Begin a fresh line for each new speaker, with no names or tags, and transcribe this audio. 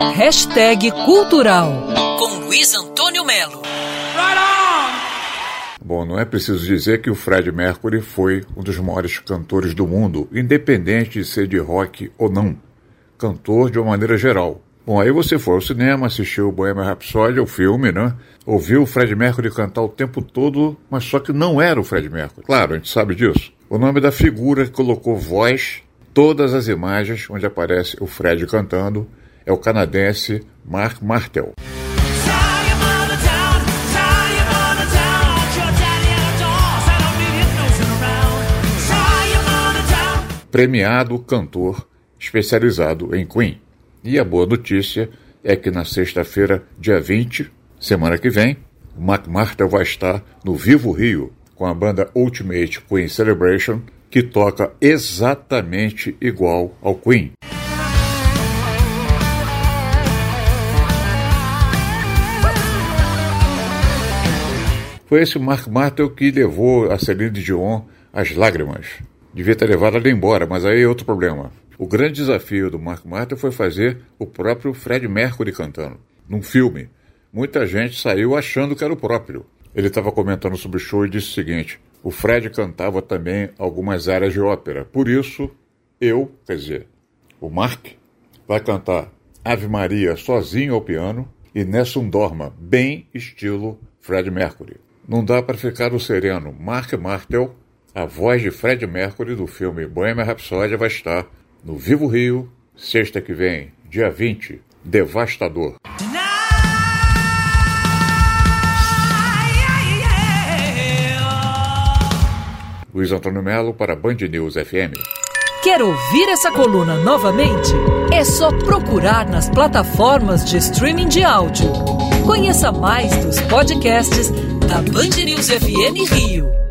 Hashtag Cultural com Luiz Antônio Melo.
Bom, não é preciso dizer que o Fred Mercury foi um dos maiores cantores do mundo, independente de ser de rock ou não. Cantor de uma maneira geral. Bom, aí você foi ao cinema, assistiu o Bohemian Rhapsody, o filme, né? Ouviu o Fred Mercury cantar o tempo todo, mas só que não era o Fred Mercury. Claro, a gente sabe disso. O nome da figura que colocou voz todas as imagens onde aparece o Fred cantando é o canadense Mark Martel. Premiado cantor especializado em Queen. E a boa notícia é que na sexta-feira, dia 20, semana que vem, o Mark Martel vai estar no Vivo Rio com a banda Ultimate Queen Celebration, que toca exatamente igual ao Queen. Foi esse Mark Martel que levou a Celine Dion às lágrimas. Devia ter levado ela embora, mas aí é outro problema. O grande desafio do Mark Martel foi fazer o próprio Fred Mercury cantando, num filme. Muita gente saiu achando que era o próprio. Ele estava comentando sobre o show e disse o seguinte: o Fred cantava também algumas áreas de ópera. Por isso, eu, quer dizer, o Mark, vai cantar Ave Maria sozinho ao piano e Nessun Dorma, bem estilo Fred Mercury. Não dá para ficar no sereno. Mark Martel, a voz de Fred Mercury do filme Bohemian Rhapsody, vai estar no Vivo Rio, sexta que vem, dia 20. Devastador. Luiz Antônio Melo para Band News FM.
Quer ouvir essa coluna novamente? É só procurar nas plataformas de streaming de áudio. Conheça mais dos podcasts da Band News FM Rio.